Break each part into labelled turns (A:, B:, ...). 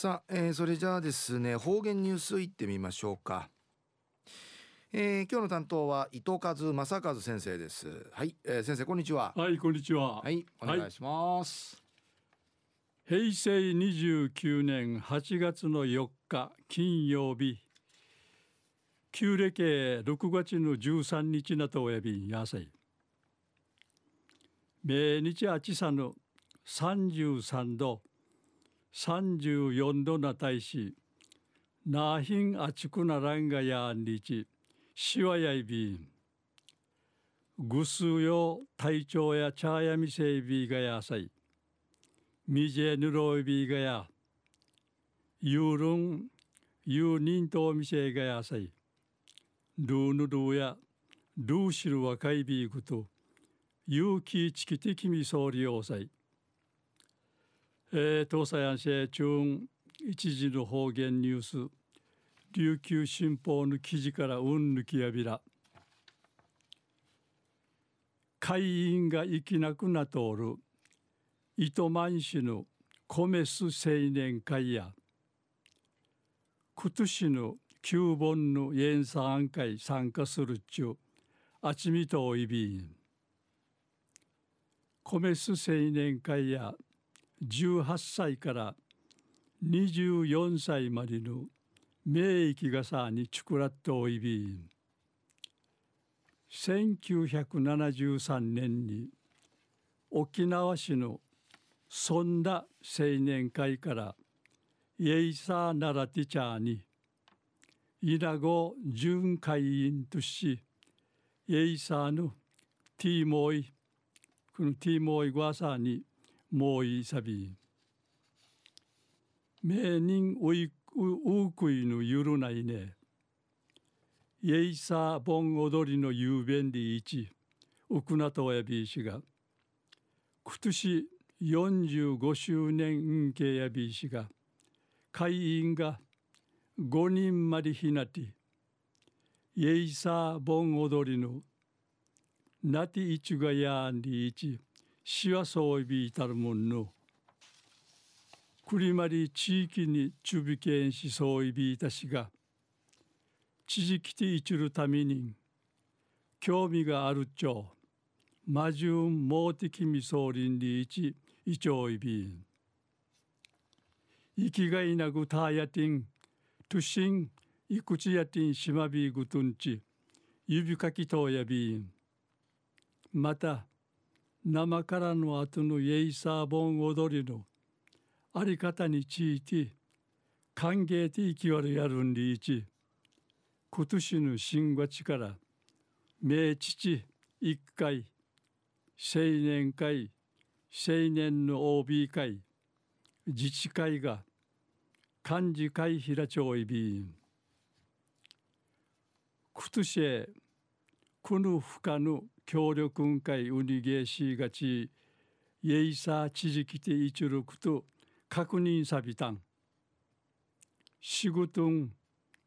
A: さあ、えー、それじゃあですね方言ニュースいってみましょうか、えー、今日の担当は伊藤和正和先生です。はい、えー、先生こんにちは。
B: はいこんにちは。
A: はいお願いします、
B: はい、平成29年8月の4日金曜日。旧暦6月の13日なとおやびやさい。命日あちさぬ33度34度なたいしなひんあちくならんがやんりちしわやいびん。ぐすよ体調や茶やみせいびがやさい。みじえぬろいびがや。ゆうるんゆうにんとみせいがやさい。ルーヌルーやルーシル若いびぐと勇気ちきてきみそうりおさい。えー、東西安市中一時の方言ニュース。琉球新報の記事からうんぬきやびら。会員が生きなくなとおる。糸満市の米須青年会や。今年の旧本の演参会参加するっちゅう。あちみとおいびん。米須青年会や。18歳から24歳までの名域がさにチクラットおいびん。1973年に沖縄市のそんな青年会からイエイサーナラティチャーに稲子準会員としエイサーのティーモイこのティーモイゴアサーにもういさび名人ういうくいのゆるないね。イエイサーボン踊りのゆうべんりいちうくなとおやびいしが。今年45周年けやびいしが。会員が5人までひなてイエイサーボン踊りの。なていちがやんりいち。しわそういびいたるもんの。くりまり地域に中びけんしそういびいたしが地域きていちるために興味があるっちょまじゅんもうてきみそうりんりいちいちょいびん。生きがいなぐたやてんとしんいくちやてんしまびぐとんち指かきとやびん。また生からの後のイエイサーボン踊りのあり方について歓迎て生きわるやるんりいち今年の新月から名父一回青年会青年の OB 会自治会が幹事会平町いびん今年くぬふかぬ協力運会ウニゲーシーがちイエイサー知事きていちるくと確認さびたん。仕事ん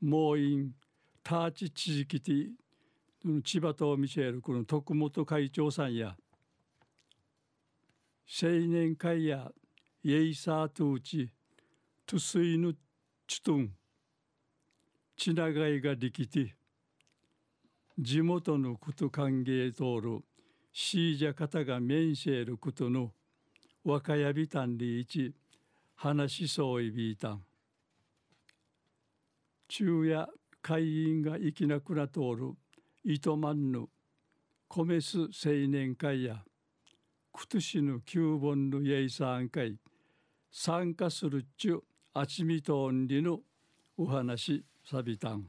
B: もういんターチ知事きて千葉とミシェルこの徳本会長さんや青年会やイエイサートウチトゥスイヌチトンちながいができて地元のこと歓迎通る。シージャ方が面しえることの若やびたんりいち話しそういびいたん。昼夜会員が生きなくな通る。糸満の米須青年会や。今年の九本のイエイサン会。参加するっちゅあちみとんりのお話さびたん。